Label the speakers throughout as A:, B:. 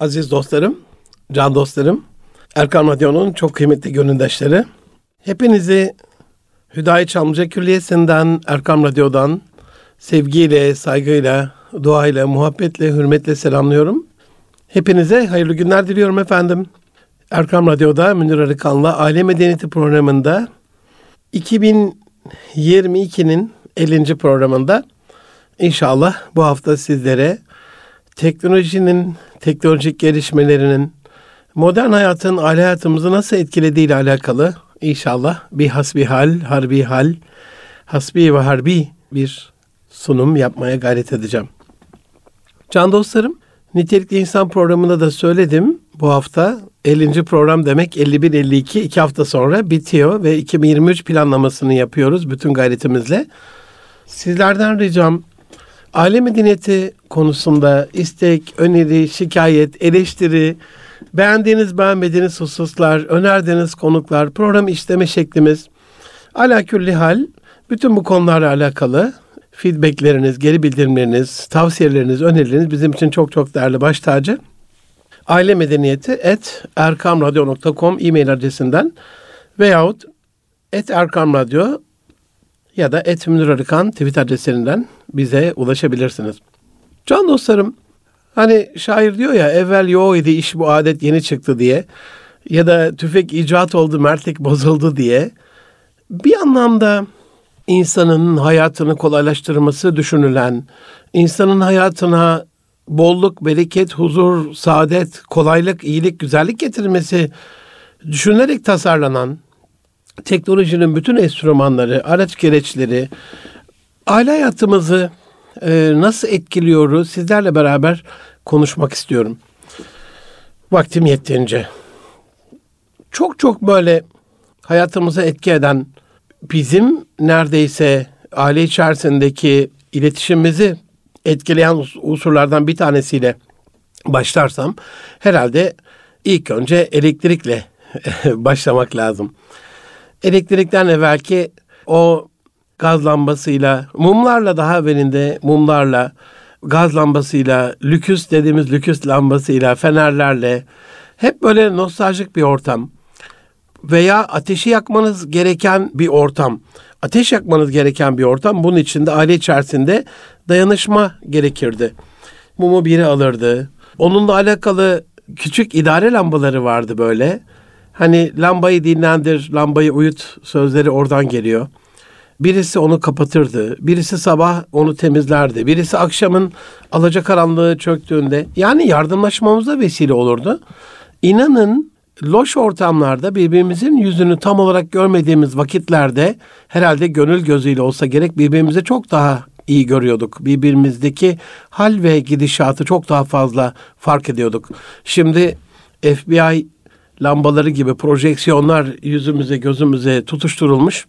A: Aziz dostlarım, can dostlarım, Erkan Radyo'nun çok kıymetli gönüldaşları. Hepinizi Hüdayi Çamlıca Külliyesi'nden, Erkan Radyo'dan sevgiyle, saygıyla, duayla, muhabbetle, hürmetle selamlıyorum. Hepinize hayırlı günler diliyorum efendim. Erkam Radyo'da Münir Arıkan'la Aile Medeniyeti programında 2022'nin 50. programında inşallah bu hafta sizlere teknolojinin, teknolojik gelişmelerinin, modern hayatın aile hayatımızı nasıl etkilediği ile alakalı inşallah bir hasbihal, harbi hal, hasbi ve harbi bir sunum yapmaya gayret edeceğim. Can dostlarım, Nitelikli İnsan programında da söyledim. Bu hafta 50. program demek 51-52 iki hafta sonra bitiyor ve 2023 planlamasını yapıyoruz bütün gayretimizle. Sizlerden ricam aile medeniyeti konusunda istek, öneri, şikayet, eleştiri, beğendiğiniz beğenmediğiniz hususlar, önerdiğiniz konuklar, program işleme şeklimiz alakülli hal bütün bu konularla alakalı feedbackleriniz, geri bildirimleriniz, tavsiyeleriniz, önerileriniz bizim için çok çok değerli baş tacı. Aile medeniyeti et erkamradyo.com e-mail adresinden veyahut et erkamradyo ya da et Münir Arıkan tweet adreslerinden bize ulaşabilirsiniz. Can dostlarım, hani şair diyor ya evvel yo idi iş bu adet yeni çıktı diye ya da tüfek icat oldu mertlik bozuldu diye bir anlamda insanın hayatını kolaylaştırması düşünülen, insanın hayatına bolluk, bereket, huzur, saadet, kolaylık, iyilik, güzellik getirmesi düşünülerek tasarlanan teknolojinin bütün enstrümanları, araç gereçleri, aile hayatımızı e, nasıl etkiliyoruz sizlerle beraber konuşmak istiyorum. Vaktim yettiğince. Çok çok böyle hayatımıza etki eden bizim neredeyse aile içerisindeki iletişimimizi etkileyen unsurlardan bir tanesiyle başlarsam herhalde ilk önce elektrikle başlamak lazım. Elektrikten evvelki o gaz lambasıyla, mumlarla daha evvelinde mumlarla, gaz lambasıyla, lüküs dediğimiz lüküs lambasıyla, fenerlerle hep böyle nostaljik bir ortam veya ateşi yakmanız gereken bir ortam. Ateş yakmanız gereken bir ortam. Bunun için de aile içerisinde dayanışma gerekirdi. Mumu biri alırdı. Onunla alakalı küçük idare lambaları vardı böyle. Hani lambayı dinlendir, lambayı uyut sözleri oradan geliyor. Birisi onu kapatırdı. Birisi sabah onu temizlerdi. Birisi akşamın alacakaranlığı çöktüğünde yani yardımlaşmamıza vesile olurdu. İnanın loş ortamlarda birbirimizin yüzünü tam olarak görmediğimiz vakitlerde herhalde gönül gözüyle olsa gerek birbirimize çok daha iyi görüyorduk. Birbirimizdeki hal ve gidişatı çok daha fazla fark ediyorduk. Şimdi FBI lambaları gibi projeksiyonlar yüzümüze gözümüze tutuşturulmuş.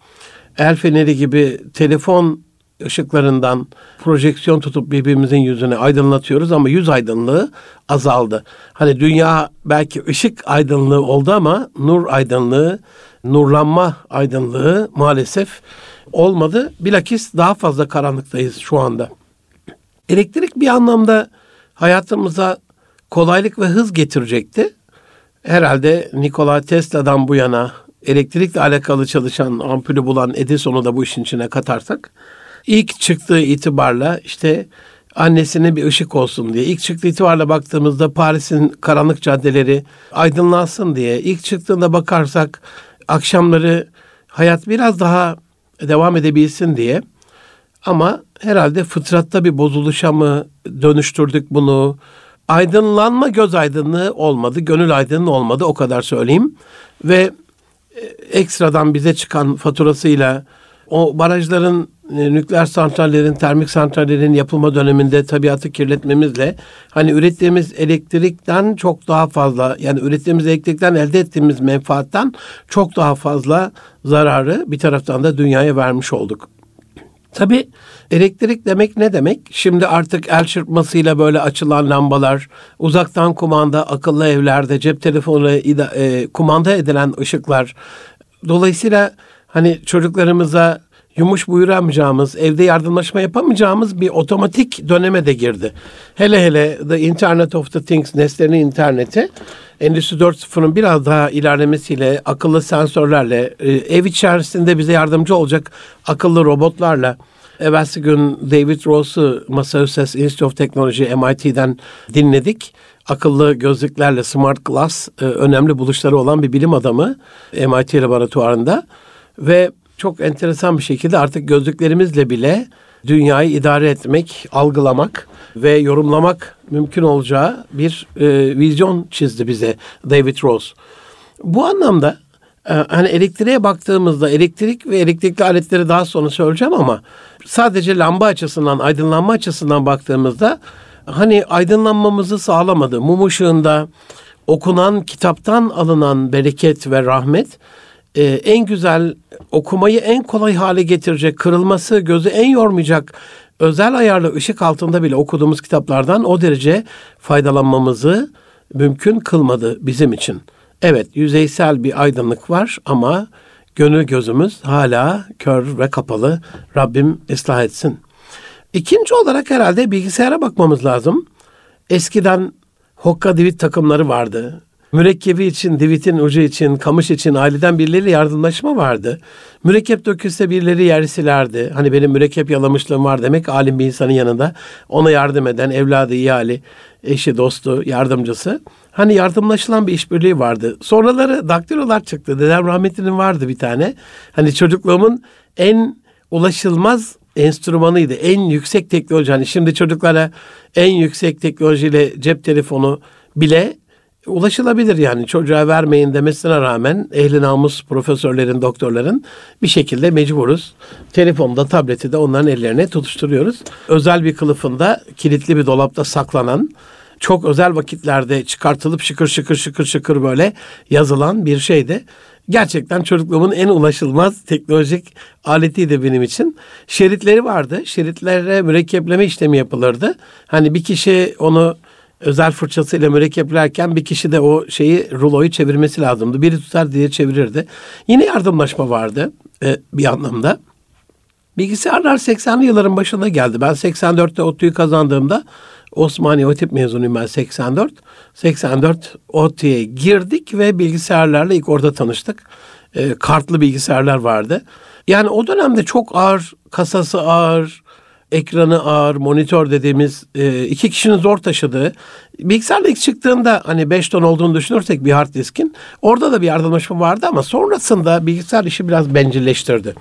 A: El feneri gibi telefon ışıklarından projeksiyon tutup birbirimizin yüzünü aydınlatıyoruz ama yüz aydınlığı azaldı. Hani dünya belki ışık aydınlığı oldu ama nur aydınlığı, nurlanma aydınlığı maalesef olmadı. Bilakis daha fazla karanlıktayız şu anda. Elektrik bir anlamda hayatımıza kolaylık ve hız getirecekti. Herhalde Nikola Tesla'dan bu yana elektrikle alakalı çalışan ampulü bulan Edison'u da bu işin içine katarsak ilk çıktığı itibarla işte annesine bir ışık olsun diye. ilk çıktığı itibarla baktığımızda Paris'in karanlık caddeleri aydınlansın diye. ilk çıktığında bakarsak akşamları hayat biraz daha devam edebilsin diye. Ama herhalde fıtratta bir bozuluşa mı dönüştürdük bunu? Aydınlanma göz aydınlığı olmadı, gönül aydınlığı olmadı o kadar söyleyeyim. Ve e, ekstradan bize çıkan faturasıyla o barajların e, nükleer santrallerin, termik santrallerin yapılma döneminde tabiatı kirletmemizle hani ürettiğimiz elektrikten çok daha fazla yani ürettiğimiz elektrikten elde ettiğimiz menfaattan çok daha fazla zararı bir taraftan da dünyaya vermiş olduk. Tabi elektrik demek ne demek? Şimdi artık el çırpmasıyla böyle açılan lambalar, uzaktan kumanda akıllı evlerde cep telefonu e, kumanda edilen ışıklar. Dolayısıyla hani çocuklarımıza yumuş buyuramayacağımız, evde yardımlaşma yapamayacağımız bir otomatik döneme de girdi. Hele hele The Internet of the Things, nesnenin interneti, Endüstri 4.0'ın biraz daha ilerlemesiyle, akıllı sensörlerle, e, ev içerisinde bize yardımcı olacak akıllı robotlarla, Evvelsi gün David Rose'u Massachusetts Institute of Technology MIT'den dinledik. Akıllı gözlüklerle Smart Glass e, önemli buluşları olan bir bilim adamı MIT laboratuvarında ve çok enteresan bir şekilde artık gözlüklerimizle bile dünyayı idare etmek, algılamak ve yorumlamak mümkün olacağı bir e, vizyon çizdi bize David Rose. Bu anlamda e, hani elektriğe baktığımızda elektrik ve elektrikli aletleri daha sonra söyleyeceğim ama sadece lamba açısından, aydınlanma açısından baktığımızda hani aydınlanmamızı sağlamadı. Mum ışığında okunan kitaptan alınan bereket ve rahmet e, en güzel okumayı en kolay hale getirecek, kırılması gözü en yormayacak özel ayarlı ışık altında bile okuduğumuz kitaplardan o derece faydalanmamızı mümkün kılmadı bizim için. Evet yüzeysel bir aydınlık var ama gönül gözümüz hala kör ve kapalı. Rabbim ıslah etsin. İkinci olarak herhalde bilgisayara bakmamız lazım. Eskiden hokka divit takımları vardı. Mürekkebi için, divitin ucu için, kamış için aileden birileri yardımlaşma vardı. Mürekkep dökülse birileri yer silerdi. Hani benim mürekkep yalamışlığım var demek alim bir insanın yanında. Ona yardım eden evladı, iyali, eşi, dostu, yardımcısı. Hani yardımlaşılan bir işbirliği vardı. Sonraları daktilolar çıktı. Dedem rahmetlinin vardı bir tane. Hani çocukluğumun en ulaşılmaz enstrümanıydı. En yüksek teknoloji. Hani şimdi çocuklara en yüksek teknolojiyle cep telefonu bile ulaşılabilir yani çocuğa vermeyin demesine rağmen ehli namus profesörlerin, doktorların bir şekilde mecburuz. Telefonda, tableti de onların ellerine tutuşturuyoruz. Özel bir kılıfında kilitli bir dolapta saklanan çok özel vakitlerde çıkartılıp şıkır şıkır şıkır şıkır böyle yazılan bir şeydi. Gerçekten çocukluğumun en ulaşılmaz teknolojik aletiydi benim için. Şeritleri vardı. Şeritlere mürekkepleme işlemi yapılırdı. Hani bir kişi onu özel fırçasıyla mürekkeplerken bir kişi de o şeyi ruloyu çevirmesi lazımdı. Biri tutar diye çevirirdi. Yine yardımlaşma vardı e, bir anlamda. Bilgisayarlar 80'li yılların başında geldi. Ben 84'te ODTÜ'yü kazandığımda Osmaniye OTİP mezunuyum ben 84. 84 ODTÜ'ye girdik ve bilgisayarlarla ilk orada tanıştık. E, kartlı bilgisayarlar vardı. Yani o dönemde çok ağır, kasası ağır, ekranı ağır, monitör dediğimiz e, iki kişinin zor taşıdığı bilgisayarla ilk çıktığında hani 5 ton olduğunu düşünürsek bir hard diskin orada da bir yardımlaşma vardı ama sonrasında bilgisayar işi biraz bencilleştirdi.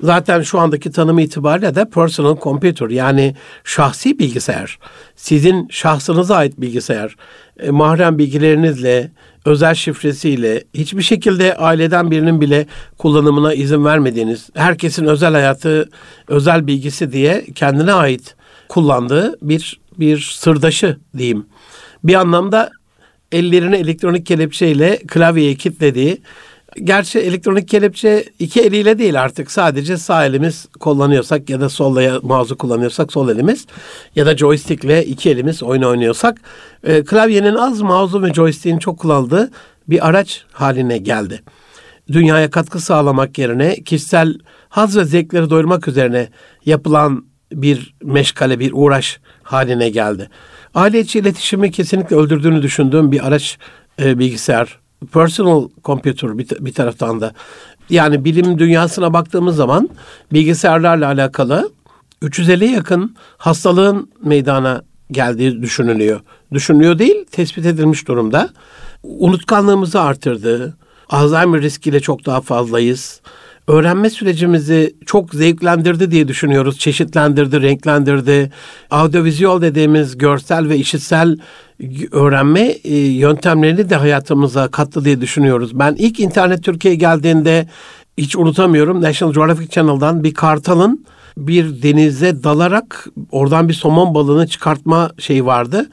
A: Zaten şu andaki tanımı itibariyle de personal computer yani şahsi bilgisayar. Sizin şahsınıza ait bilgisayar. E, mahrem bilgilerinizle, özel şifresiyle hiçbir şekilde aileden birinin bile kullanımına izin vermediğiniz, herkesin özel hayatı, özel bilgisi diye kendine ait kullandığı bir bir sırdaşı diyeyim. Bir anlamda ellerini elektronik kelepçeyle klavyeye kilitlediği Gerçi elektronik kelepçe iki eliyle değil artık sadece sağ elimiz kullanıyorsak ya da solla mouse'u kullanıyorsak sol elimiz ya da joystickle iki elimiz oyun oynuyorsak e, klavyenin az mouse'u ve joystick'in çok kullanıldığı bir araç haline geldi. Dünyaya katkı sağlamak yerine kişisel haz ve zevkleri doyurmak üzerine yapılan bir meşgale, bir uğraş haline geldi. Aile içi iletişimi kesinlikle öldürdüğünü düşündüğüm bir araç e, bilgisayar personal computer bir, bir taraftan da. Yani bilim dünyasına baktığımız zaman bilgisayarlarla alakalı 350'ye yakın hastalığın meydana geldiği düşünülüyor. Düşünülüyor değil, tespit edilmiş durumda. Unutkanlığımızı artırdı. Alzheimer riskiyle çok daha fazlayız. Öğrenme sürecimizi çok zevklendirdi diye düşünüyoruz. Çeşitlendirdi, renklendirdi. Audiovizüel dediğimiz görsel ve işitsel öğrenme e, yöntemlerini de hayatımıza kattı diye düşünüyoruz. Ben ilk internet Türkiye'ye geldiğinde hiç unutamıyorum National Geographic Channel'dan bir kartalın bir denize dalarak oradan bir somon balığını çıkartma şeyi vardı.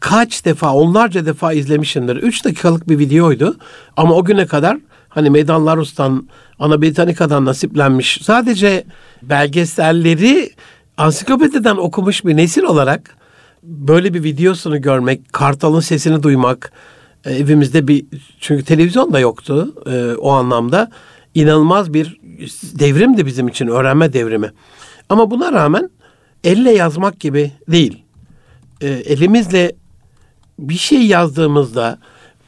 A: Kaç defa, onlarca defa izlemişimdir. Üç dakikalık bir videoydu. Ama o güne kadar hani Meydan Larus'tan, Ana Britannica'dan nasiplenmiş sadece belgeselleri ansiklopediden okumuş bir nesil olarak böyle bir videosunu görmek, kartalın sesini duymak, e, evimizde bir çünkü televizyon da yoktu e, o anlamda. inanılmaz bir devrimdi bizim için öğrenme devrimi. Ama buna rağmen elle yazmak gibi değil. E, elimizle bir şey yazdığımızda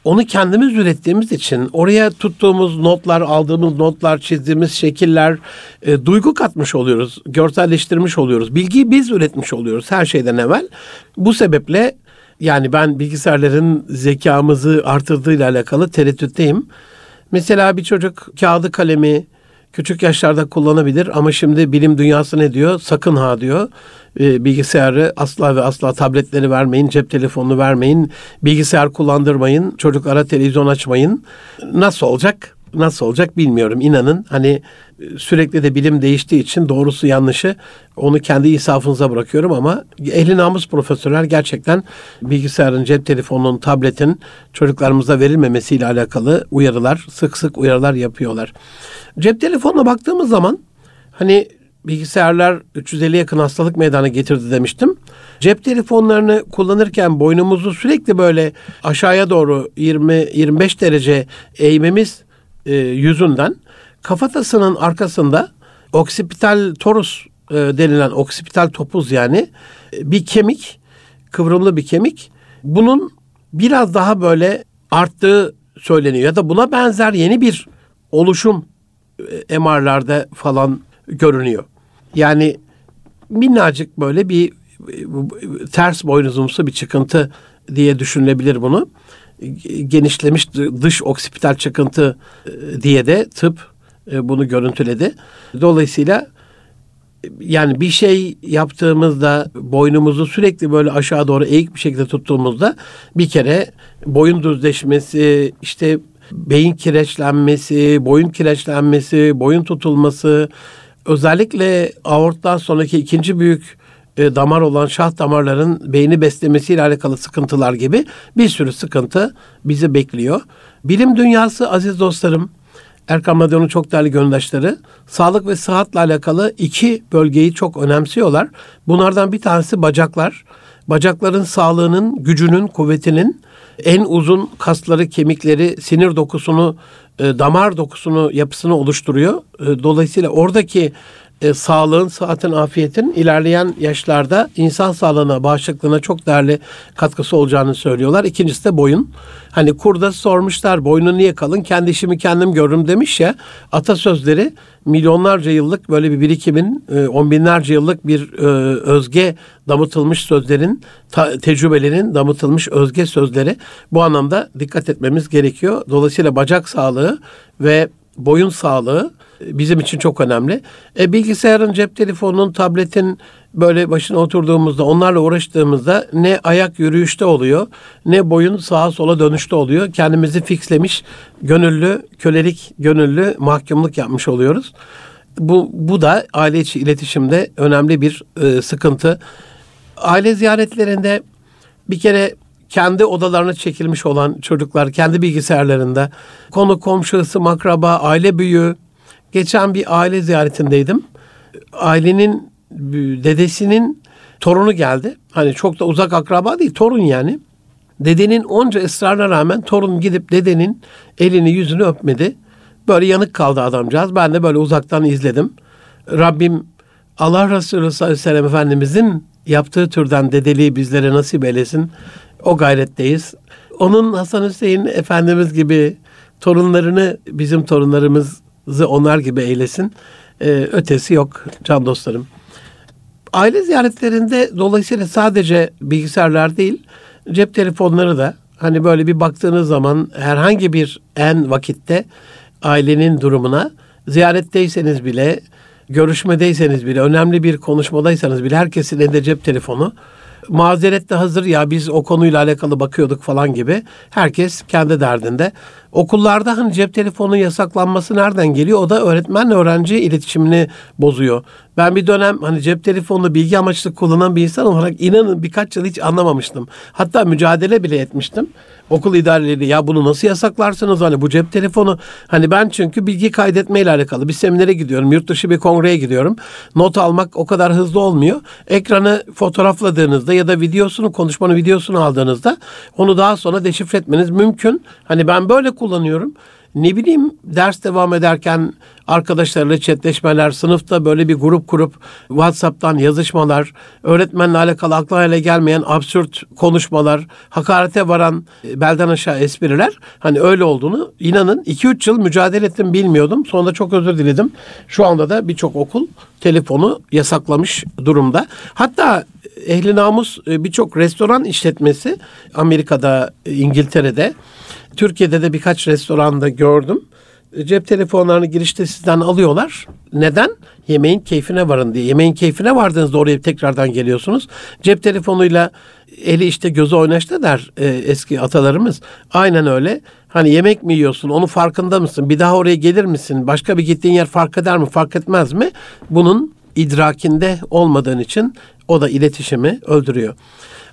A: onu kendimiz ürettiğimiz için oraya tuttuğumuz notlar, aldığımız notlar, çizdiğimiz şekiller e, duygu katmış oluyoruz, görselleştirmiş oluyoruz. Bilgiyi biz üretmiş oluyoruz her şeyden evvel. Bu sebeple yani ben bilgisayarların zekamızı artırdığıyla alakalı tereddütteyim. Mesela bir çocuk kağıdı kalemi küçük yaşlarda kullanabilir ama şimdi bilim dünyası ne diyor? Sakın ha diyor. E, bilgisayarı asla ve asla tabletleri vermeyin, cep telefonunu vermeyin, bilgisayar kullandırmayın, çocuklara televizyon açmayın. Nasıl olacak? Nasıl olacak bilmiyorum. İnanın hani sürekli de bilim değiştiği için doğrusu yanlışı onu kendi insafınıza bırakıyorum ama ehli namus profesörler gerçekten bilgisayarın, cep telefonunun, tabletin çocuklarımıza verilmemesiyle alakalı uyarılar, sık sık uyarılar yapıyorlar. Cep telefonuna baktığımız zaman hani bilgisayarlar 350 yakın hastalık meydana getirdi demiştim. Cep telefonlarını kullanırken boynumuzu sürekli böyle aşağıya doğru 20-25 derece eğmemiz e, yüzünden kafatasının arkasında oksipital torus e, denilen oksipital topuz yani e, bir kemik, kıvrımlı bir kemik. Bunun biraz daha böyle arttığı söyleniyor ya da buna benzer yeni bir oluşum e, MR'larda falan görünüyor. Yani minnacık böyle bir e, ters boynuzumsu bir çıkıntı diye düşünülebilir bunu genişlemiş dış oksipital çıkıntı e, diye de tıp e, bunu görüntüledi. Dolayısıyla yani bir şey yaptığımızda boynumuzu sürekli böyle aşağı doğru eğik bir şekilde tuttuğumuzda bir kere boyun düzleşmesi, işte beyin kireçlenmesi, boyun kireçlenmesi, boyun tutulması, özellikle aorttan sonraki ikinci büyük e, damar olan şah damarların beyni beslemesiyle alakalı sıkıntılar gibi bir sürü sıkıntı bizi bekliyor. Bilim dünyası aziz dostlarım, Erkam Radyo'nun çok değerli gönüldaşları sağlık ve sıhhatle alakalı iki bölgeyi çok önemsiyorlar. Bunlardan bir tanesi bacaklar. Bacakların sağlığının, gücünün, kuvvetinin en uzun kasları, kemikleri, sinir dokusunu, e, damar dokusunu, yapısını oluşturuyor. E, dolayısıyla oradaki e, sağlığın, saatin, afiyetin ilerleyen yaşlarda insan sağlığına, bağışıklığına çok değerli katkısı olacağını söylüyorlar. İkincisi de boyun. Hani kurda sormuşlar boynun niye kalın? Kendi işimi kendim görürüm demiş ya. Atasözleri milyonlarca yıllık böyle bir birikimin, e, on binlerce yıllık bir e, özge damıtılmış sözlerin, ta, tecrübelerin damıtılmış özge sözleri. Bu anlamda dikkat etmemiz gerekiyor. Dolayısıyla bacak sağlığı ve boyun sağlığı bizim için çok önemli. E, bilgisayarın, cep telefonunun, tabletin böyle başına oturduğumuzda, onlarla uğraştığımızda ne ayak yürüyüşte oluyor, ne boyun sağa sola dönüşte oluyor. Kendimizi fixlemiş, gönüllü, kölelik, gönüllü mahkumluk yapmış oluyoruz. Bu, bu da aile içi iletişimde önemli bir e, sıkıntı. Aile ziyaretlerinde bir kere kendi odalarına çekilmiş olan çocuklar kendi bilgisayarlarında konu komşusu, makraba, aile büyüğü. Geçen bir aile ziyaretindeydim. Ailenin dedesinin torunu geldi. Hani çok da uzak akraba değil, torun yani. Dedenin onca ısrarına rağmen torun gidip dedenin elini yüzünü öpmedi. Böyle yanık kaldı adamcağız. Ben de böyle uzaktan izledim. Rabbim Allah Resulü sallallahu aleyhi ve sellem Efendimizin yaptığı türden dedeliği bizlere nasip eylesin. O gayretteyiz. Onun Hasan Hüseyin Efendimiz gibi torunlarını bizim torunlarımızı onlar gibi eylesin. Ee, ötesi yok can dostlarım. Aile ziyaretlerinde dolayısıyla sadece bilgisayarlar değil cep telefonları da hani böyle bir baktığınız zaman herhangi bir en vakitte ailenin durumuna ziyaretteyseniz bile görüşmedeyseniz bile önemli bir konuşmadaysanız bile herkesin elinde cep telefonu mazeret de hazır ya biz o konuyla alakalı bakıyorduk falan gibi. Herkes kendi derdinde. Okullarda hani cep telefonu yasaklanması nereden geliyor? O da öğretmen öğrenci iletişimini bozuyor. Ben bir dönem hani cep telefonunu bilgi amaçlı kullanan bir insan olarak inanın birkaç yıl hiç anlamamıştım. Hatta mücadele bile etmiştim. Okul idareleri ya bunu nasıl yasaklarsınız? Hani bu cep telefonu. Hani ben çünkü bilgi kaydetmeyle alakalı bir seminere gidiyorum. Yurt dışı bir kongreye gidiyorum. Not almak o kadar hızlı olmuyor. Ekranı fotoğrafladığınızda ya da videosunu konuşmanın videosunu aldığınızda onu daha sonra deşifre etmeniz mümkün. Hani ben böyle kullanıyorum ne bileyim ders devam ederken arkadaşlarıyla chatleşmeler, sınıfta böyle bir grup kurup WhatsApp'tan yazışmalar, öğretmenle alakalı aklına ile gelmeyen absürt konuşmalar, hakarete varan e, belden aşağı espriler. Hani öyle olduğunu inanın 2-3 yıl mücadele ettim bilmiyordum. Sonra çok özür diledim. Şu anda da birçok okul telefonu yasaklamış durumda. Hatta ehli namus e, birçok restoran işletmesi Amerika'da, İngiltere'de, Türkiye'de de birkaç restoranda gördüm cep telefonlarını girişte sizden alıyorlar. Neden? Yemeğin keyfine varın diye. Yemeğin keyfine vardığınızda oraya tekrardan geliyorsunuz. Cep telefonuyla eli işte gözü oynaştı der e, eski atalarımız. Aynen öyle. Hani yemek mi yiyorsun? Onun farkında mısın? Bir daha oraya gelir misin? Başka bir gittiğin yer fark eder mi? Fark etmez mi? Bunun idrakinde olmadığın için o da iletişimi öldürüyor.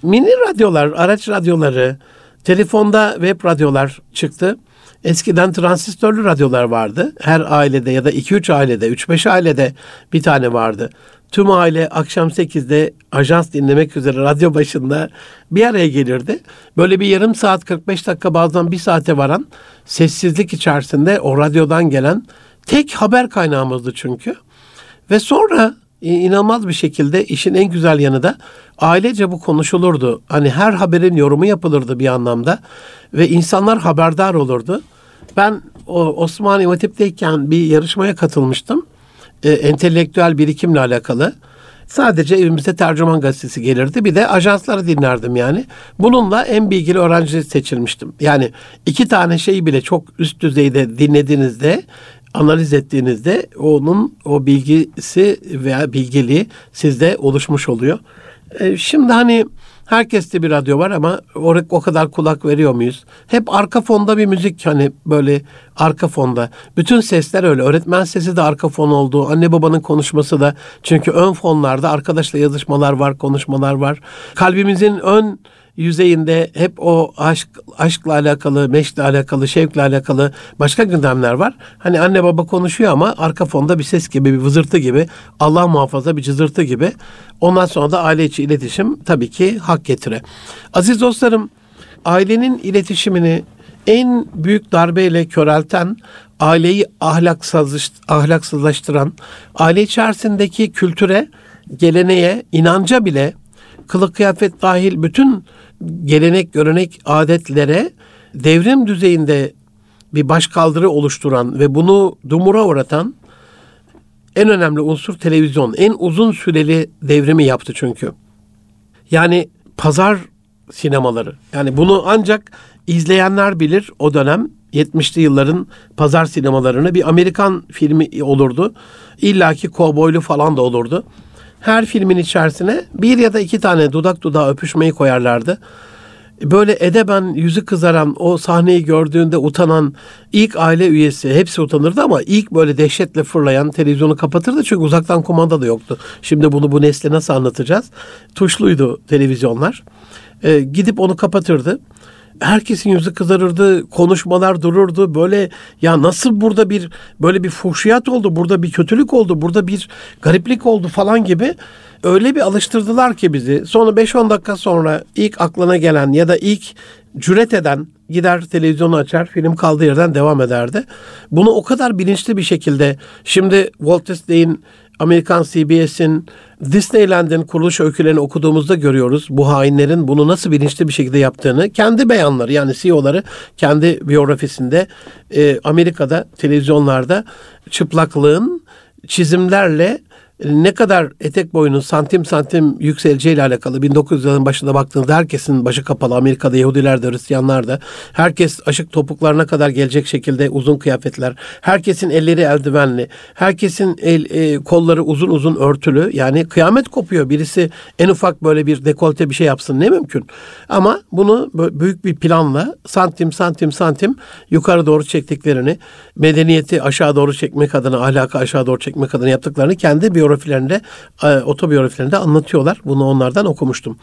A: Mini radyolar, araç radyoları, telefonda web radyolar çıktı. Eskiden transistörlü radyolar vardı. Her ailede ya da 2-3 ailede, 3-5 ailede bir tane vardı. Tüm aile akşam 8'de ajans dinlemek üzere radyo başında bir araya gelirdi. Böyle bir yarım saat 45 dakika bazen bir saate varan sessizlik içerisinde o radyodan gelen tek haber kaynağımızdı çünkü. Ve sonra inanılmaz bir şekilde işin en güzel yanı da ailece bu konuşulurdu. Hani her haberin yorumu yapılırdı bir anlamda ve insanlar haberdar olurdu. Ben o Osmaniye Hatip'teyken bir yarışmaya katılmıştım. E, entelektüel birikimle alakalı. Sadece evimize tercüman gazetesi gelirdi. Bir de ajansları dinlerdim yani. Bununla en bilgili öğrenci seçilmiştim. Yani iki tane şeyi bile çok üst düzeyde dinlediğinizde analiz ettiğinizde onun o bilgisi veya bilgiliği sizde oluşmuş oluyor. E, şimdi hani herkeste bir radyo var ama oraya o kadar kulak veriyor muyuz? Hep arka fonda bir müzik hani böyle arka fonda. Bütün sesler öyle. Öğretmen sesi de arka fon oldu. Anne babanın konuşması da. Çünkü ön fonlarda arkadaşla yazışmalar var, konuşmalar var. Kalbimizin ön yüzeyinde hep o aşk aşkla alakalı, meşkle alakalı, şevkle alakalı başka gündemler var. Hani anne baba konuşuyor ama arka fonda bir ses gibi, bir vızırtı gibi, Allah muhafaza bir cızırtı gibi. Ondan sonra da aile içi iletişim tabii ki hak getire. Aziz dostlarım, ailenin iletişimini en büyük darbeyle körelten, aileyi ahlaksızlaştıran, aile içerisindeki kültüre, geleneğe, inanca bile kılık kıyafet dahil bütün gelenek, görenek, adetlere devrim düzeyinde bir başkaldırı oluşturan ve bunu dumura uğratan en önemli unsur televizyon. En uzun süreli devrimi yaptı çünkü. Yani pazar sinemaları. Yani bunu ancak izleyenler bilir o dönem 70'li yılların pazar sinemalarını bir Amerikan filmi olurdu. İlla ki kovboylu falan da olurdu her filmin içerisine bir ya da iki tane dudak dudağa öpüşmeyi koyarlardı. Böyle edeben yüzü kızaran o sahneyi gördüğünde utanan ilk aile üyesi hepsi utanırdı ama ilk böyle dehşetle fırlayan televizyonu kapatırdı çünkü uzaktan kumanda da yoktu. Şimdi bunu bu nesle nasıl anlatacağız? Tuşluydu televizyonlar. Ee, gidip onu kapatırdı herkesin yüzü kızarırdı, konuşmalar dururdu. Böyle ya nasıl burada bir böyle bir fuhşiyat oldu, burada bir kötülük oldu, burada bir gariplik oldu falan gibi öyle bir alıştırdılar ki bizi. Sonra 5-10 dakika sonra ilk aklına gelen ya da ilk cüret eden gider televizyonu açar, film kaldığı yerden devam ederdi. Bunu o kadar bilinçli bir şekilde şimdi Walt Disney'in Amerikan CBS'in Disneyland'in kuruluş öykülerini okuduğumuzda görüyoruz. Bu hainlerin bunu nasıl bilinçli bir şekilde yaptığını. Kendi beyanları yani CEO'ları kendi biyografisinde e, Amerika'da televizyonlarda çıplaklığın çizimlerle ne kadar etek boyunun santim santim yükseleceğiyle alakalı 1900'lerin başında baktığınızda herkesin başı kapalı. Amerika'da Yahudiler de Hristiyanlar da. Herkes aşık topuklarına kadar gelecek şekilde uzun kıyafetler. Herkesin elleri eldivenli. Herkesin el, e, kolları uzun uzun örtülü. Yani kıyamet kopuyor. Birisi en ufak böyle bir dekolte bir şey yapsın. Ne mümkün? Ama bunu büyük bir planla santim santim santim yukarı doğru çektiklerini medeniyeti aşağı doğru çekmek adına ahlakı aşağı doğru çekmek adına yaptıklarını kendi bir biyografilerinde, e, otobiyografilerinde anlatıyorlar. Bunu onlardan okumuştum.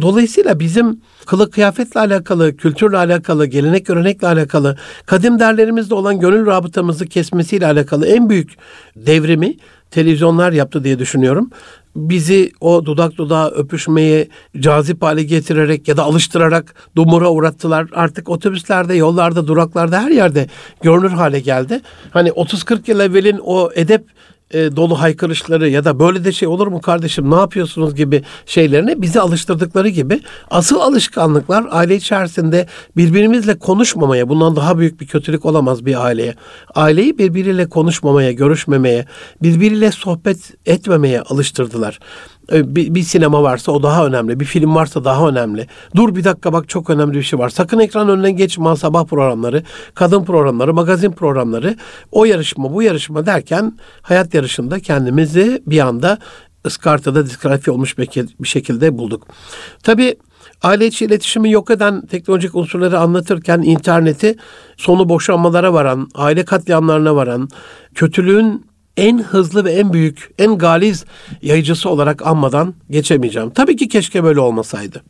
A: Dolayısıyla bizim kılık kıyafetle alakalı, kültürle alakalı, gelenek görenekle alakalı, kadim derlerimizde olan gönül rabıtamızı kesmesiyle alakalı en büyük devrimi televizyonlar yaptı diye düşünüyorum. bizi o dudak dudağa öpüşmeye cazip hale getirerek ya da alıştırarak dumura uğrattılar. Artık otobüslerde, yollarda, duraklarda her yerde görünür hale geldi. Hani 30-40 yıl evvelin o edep e, dolu haykırışları ya da böyle de şey olur mu kardeşim ne yapıyorsunuz gibi şeylerini bizi alıştırdıkları gibi asıl alışkanlıklar aile içerisinde birbirimizle konuşmamaya bundan daha büyük bir kötülük olamaz bir aileye. Aileyi birbiriyle konuşmamaya, görüşmemeye, birbiriyle sohbet etmemeye alıştırdılar. E, bir, bir sinema varsa o daha önemli. Bir film varsa daha önemli. Dur bir dakika bak çok önemli bir şey var. Sakın ekran önüne geçme sabah programları, kadın programları, magazin programları. O yarışma bu yarışma derken hayat yarışında kendimizi bir anda ıskartada diskalifiye olmuş bir şekilde bulduk. Tabii aile içi iletişimi yok eden teknolojik unsurları anlatırken interneti sonu boşanmalara varan, aile katliamlarına varan, kötülüğün en hızlı ve en büyük, en galiz yayıcısı olarak anmadan geçemeyeceğim. Tabii ki keşke böyle olmasaydı.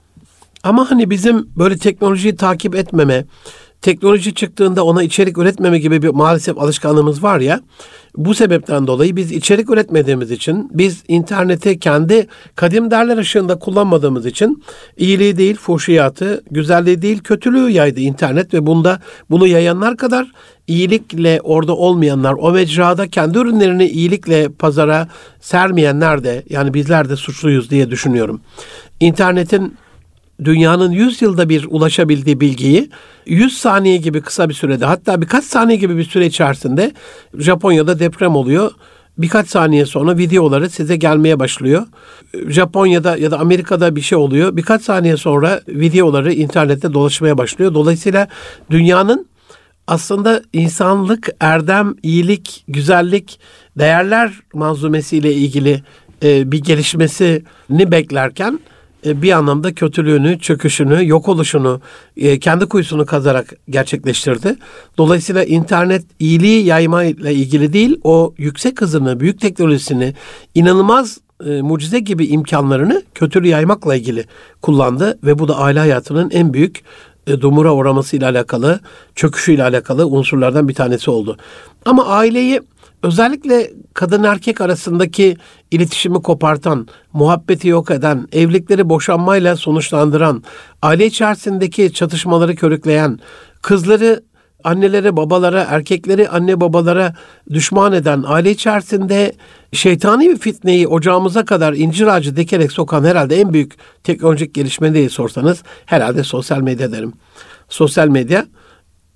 A: Ama hani bizim böyle teknolojiyi takip etmeme, teknoloji çıktığında ona içerik üretmeme gibi bir maalesef alışkanlığımız var ya. Bu sebepten dolayı biz içerik üretmediğimiz için, biz interneti kendi kadim değerler ışığında kullanmadığımız için iyiliği değil fuhşiyatı, güzelliği değil kötülüğü yaydı internet ve bunda bunu yayanlar kadar iyilikle orada olmayanlar, o mecrada kendi ürünlerini iyilikle pazara sermeyenler de yani bizler de suçluyuz diye düşünüyorum. İnternetin dünyanın 100 yılda bir ulaşabildiği bilgiyi 100 saniye gibi kısa bir sürede hatta birkaç saniye gibi bir süre içerisinde Japonya'da deprem oluyor. Birkaç saniye sonra videoları size gelmeye başlıyor. Japonya'da ya da Amerika'da bir şey oluyor. Birkaç saniye sonra videoları internette dolaşmaya başlıyor. Dolayısıyla dünyanın aslında insanlık, erdem, iyilik, güzellik, değerler manzumesiyle ilgili e, bir gelişmesini beklerken bir anlamda kötülüğünü, çöküşünü, yok oluşunu e, kendi kuyusunu kazarak gerçekleştirdi. Dolayısıyla internet iyiliği yayma ile ilgili değil, o yüksek hızını, büyük teknolojisini, inanılmaz e, mucize gibi imkanlarını kötülüğü yaymakla ilgili kullandı ve bu da aile hayatının en büyük e, dumura uğraması ile alakalı, çöküşü ile alakalı unsurlardan bir tanesi oldu. Ama aileyi özellikle kadın erkek arasındaki iletişimi kopartan, muhabbeti yok eden, evlilikleri boşanmayla sonuçlandıran, aile içerisindeki çatışmaları körükleyen, kızları annelere, babalara, erkekleri anne babalara düşman eden, aile içerisinde şeytani bir fitneyi ocağımıza kadar incir ağacı dikerek sokan herhalde en büyük teknolojik gelişme diye sorsanız herhalde sosyal medya derim. Sosyal medya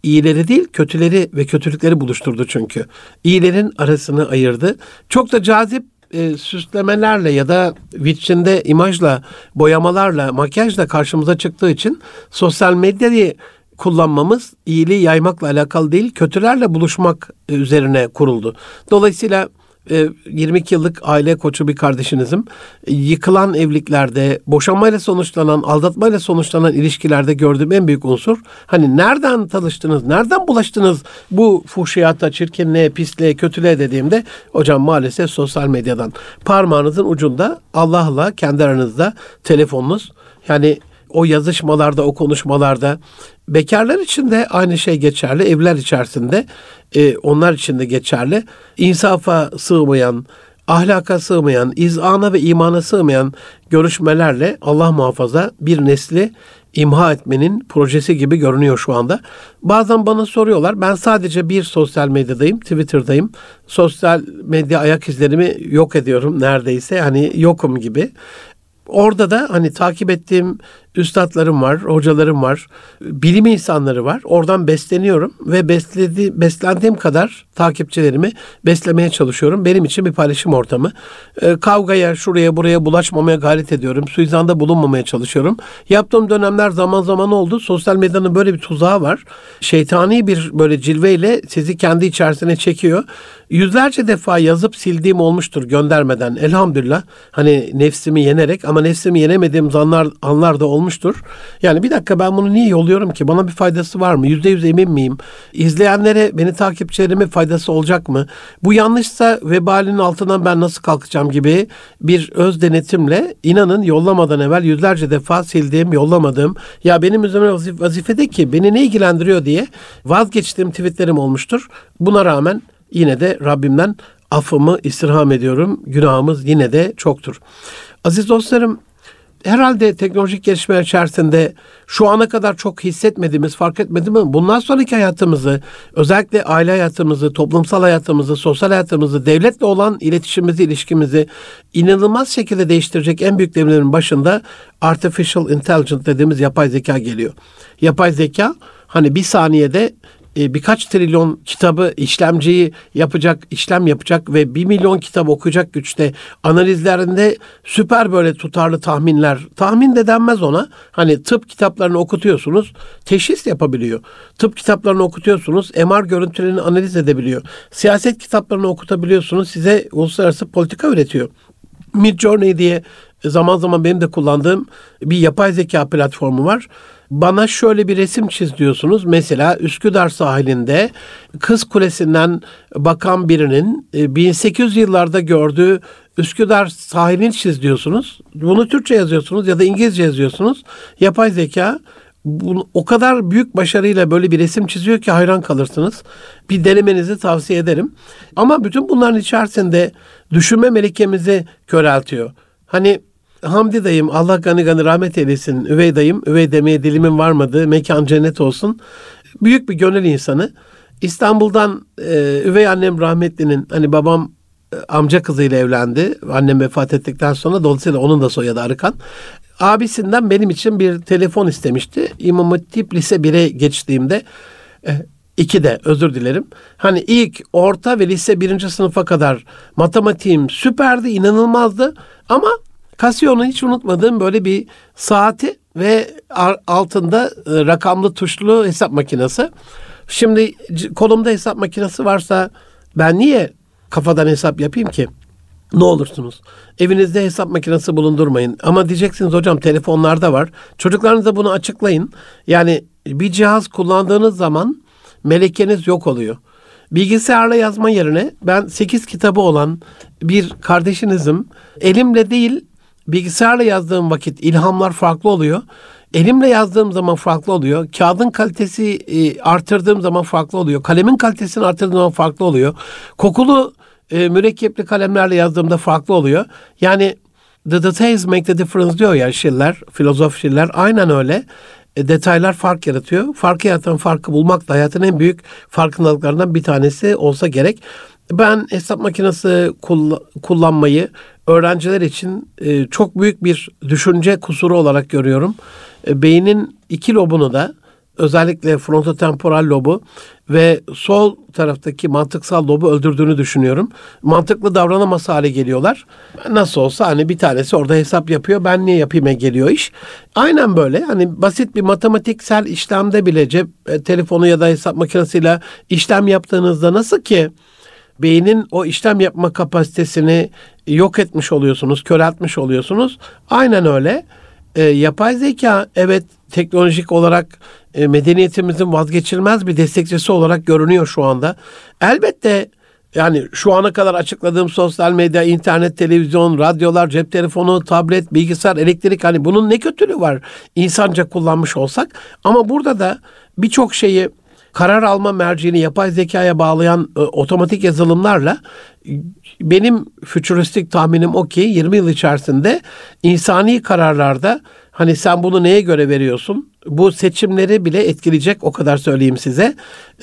A: iyileri değil kötüleri ve kötülükleri buluşturdu çünkü. İyilerin arasını ayırdı. Çok da cazip e, süslemelerle ya da vitrinde imajla, boyamalarla, makyajla karşımıza çıktığı için sosyal medyayı kullanmamız iyiliği yaymakla alakalı değil, kötülerle buluşmak üzerine kuruldu. Dolayısıyla 22 e, yıllık aile koçu bir kardeşinizim. Yıkılan evliliklerde, boşanmayla sonuçlanan, aldatmayla sonuçlanan ilişkilerde gördüğüm en büyük unsur. Hani nereden tanıştınız, nereden bulaştınız bu fuhşiyata, çirkinliğe, pisliğe, kötülüğe dediğimde hocam maalesef sosyal medyadan. Parmağınızın ucunda Allah'la kendi aranızda telefonunuz. Yani o yazışmalarda, o konuşmalarda bekarlar için de aynı şey geçerli. Evler içerisinde e, onlar için de geçerli. İnsafa sığmayan, ahlaka sığmayan, izana ve imana sığmayan görüşmelerle Allah muhafaza bir nesli imha etmenin projesi gibi görünüyor şu anda. Bazen bana soruyorlar. Ben sadece bir sosyal medyadayım, Twitter'dayım. Sosyal medya ayak izlerimi yok ediyorum neredeyse. Hani yokum gibi. Orada da hani takip ettiğim üstadlarım var, hocalarım var, bilim insanları var. Oradan besleniyorum ve besledi, beslendiğim kadar takipçilerimi beslemeye çalışıyorum. Benim için bir paylaşım ortamı. E, kavgaya, şuraya, buraya bulaşmamaya gayret ediyorum. Suizanda bulunmamaya çalışıyorum. Yaptığım dönemler zaman zaman oldu. Sosyal medyanın böyle bir tuzağı var. Şeytani bir böyle cilveyle sizi kendi içerisine çekiyor. Yüzlerce defa yazıp sildiğim olmuştur göndermeden. Elhamdülillah. Hani nefsimi yenerek ama nefsimi yenemediğim anlar, anlar da olmuş olmuştur. Yani bir dakika ben bunu niye yolluyorum ki? Bana bir faydası var mı? Yüzde yüz emin miyim? İzleyenlere, beni takipçilerime faydası olacak mı? Bu yanlışsa vebalinin altından ben nasıl kalkacağım gibi bir öz denetimle inanın yollamadan evvel yüzlerce defa sildiğim, yollamadığım ya benim üzerime vazifede ki beni ne ilgilendiriyor diye vazgeçtiğim tweetlerim olmuştur. Buna rağmen yine de Rabbimden affımı istirham ediyorum. Günahımız yine de çoktur. Aziz dostlarım herhalde teknolojik gelişme içerisinde şu ana kadar çok hissetmediğimiz, fark etmediğimiz bundan sonraki hayatımızı, özellikle aile hayatımızı, toplumsal hayatımızı, sosyal hayatımızı, devletle olan iletişimimizi, ilişkimizi inanılmaz şekilde değiştirecek en büyük devlerin başında artificial intelligence dediğimiz yapay zeka geliyor. Yapay zeka hani bir saniyede e, birkaç trilyon kitabı işlemciyi yapacak, işlem yapacak ve bir milyon kitap okuyacak güçte analizlerinde süper böyle tutarlı tahminler. Tahmin de denmez ona. Hani tıp kitaplarını okutuyorsunuz, teşhis yapabiliyor. Tıp kitaplarını okutuyorsunuz, MR görüntülerini analiz edebiliyor. Siyaset kitaplarını okutabiliyorsunuz, size uluslararası politika üretiyor. Midjourney diye zaman zaman benim de kullandığım bir yapay zeka platformu var. Bana şöyle bir resim çiz diyorsunuz. Mesela Üsküdar sahilinde Kız Kulesi'nden bakan birinin 1800 e, yıllarda gördüğü Üsküdar sahilini çiz diyorsunuz. Bunu Türkçe yazıyorsunuz ya da İngilizce yazıyorsunuz. Yapay zeka bunu, o kadar büyük başarıyla böyle bir resim çiziyor ki hayran kalırsınız. Bir denemenizi tavsiye ederim. Ama bütün bunların içerisinde düşünme melekemizi köreltiyor. Hani Hamdi dayım Allah gani gani rahmet eylesin. Üvey dayım, üvey demeye dilimin varmadığı mekan cennet olsun. Büyük bir gönül insanı. İstanbul'dan e, üvey annem rahmetlinin hani babam e, amca kızıyla evlendi. Annem vefat ettikten sonra dolayısıyla onun da soyadı Arıkan. Abisinden benim için bir telefon istemişti. İmam Hatip Lise 1'e geçtiğimde e, iki de özür dilerim. Hani ilk orta ve lise birinci sınıfa kadar matematiğim süperdi, inanılmazdı. Ama Casio'nun hiç unutmadığım böyle bir saati ve altında e, rakamlı tuşlu hesap makinesi. Şimdi kolumda hesap makinesi varsa ben niye kafadan hesap yapayım ki? Ne olursunuz. Evinizde hesap makinesi bulundurmayın. Ama diyeceksiniz hocam telefonlarda var. Çocuklarınıza bunu açıklayın. Yani bir cihaz kullandığınız zaman melekeniz yok oluyor. Bilgisayarla yazma yerine ben 8 kitabı olan bir kardeşinizim. Elimle değil bilgisayarla yazdığım vakit ilhamlar farklı oluyor. Elimle yazdığım zaman farklı oluyor. Kağıdın kalitesi e, artırdığım zaman farklı oluyor. Kalemin kalitesini artırdığım zaman farklı oluyor. Kokulu e, mürekkepli kalemlerle yazdığımda farklı oluyor. Yani the details make the difference diyor ya Schiller, filozof Schiller. Aynen öyle. E, detaylar fark yaratıyor. Farkı yaratan farkı bulmak da hayatın en büyük farkındalıklarından bir tanesi olsa gerek. Ben hesap makinesi kullanmayı öğrenciler için e, çok büyük bir düşünce kusuru olarak görüyorum. E, beynin iki lobunu da özellikle frontotemporal lobu ve sol taraftaki mantıksal lobu öldürdüğünü düşünüyorum. Mantıklı davranamaz hale geliyorlar. Nasıl olsa hani bir tanesi orada hesap yapıyor. Ben niye yapayım geliyor iş. Aynen böyle. Hani basit bir matematiksel işlemde bile cep e, telefonu ya da hesap makinesiyle işlem yaptığınızda nasıl ki beynin o işlem yapma kapasitesini yok etmiş oluyorsunuz, köreltmiş oluyorsunuz. Aynen öyle. E, yapay zeka evet teknolojik olarak e, medeniyetimizin vazgeçilmez bir destekçisi olarak görünüyor şu anda. Elbette yani şu ana kadar açıkladığım sosyal medya, internet, televizyon, radyolar, cep telefonu, tablet, bilgisayar, elektrik hani bunun ne kötülüğü var insanca kullanmış olsak. Ama burada da birçok şeyi karar alma merciğini yapay zekaya bağlayan e, otomatik yazılımlarla benim fütüristik tahminim o ki 20 yıl içerisinde insani kararlarda hani sen bunu neye göre veriyorsun? Bu seçimleri bile etkileyecek o kadar söyleyeyim size.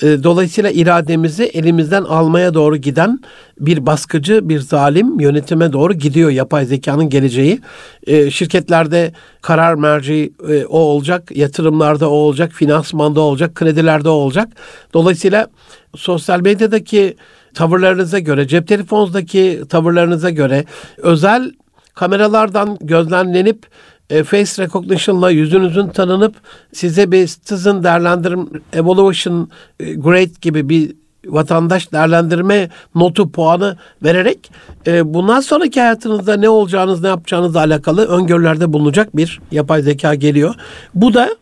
A: Ee, dolayısıyla irademizi elimizden almaya doğru giden bir baskıcı, bir zalim yönetime doğru gidiyor yapay zekanın geleceği. Ee, şirketlerde karar merci e, o olacak, yatırımlarda o olacak, finansmanda o olacak, kredilerde o olacak. Dolayısıyla sosyal medyadaki tavırlarınıza göre, cep telefonunuzdaki tavırlarınıza göre özel kameralardan gözlemlenip face recognition'la yüzünüzün tanınıp size bir citizen değerlendirim evaluation e, grade gibi bir vatandaş değerlendirme notu puanı vererek e, bundan sonraki hayatınızda ne olacağınız ne yapacağınızla alakalı öngörülerde bulunacak bir yapay zeka geliyor. Bu da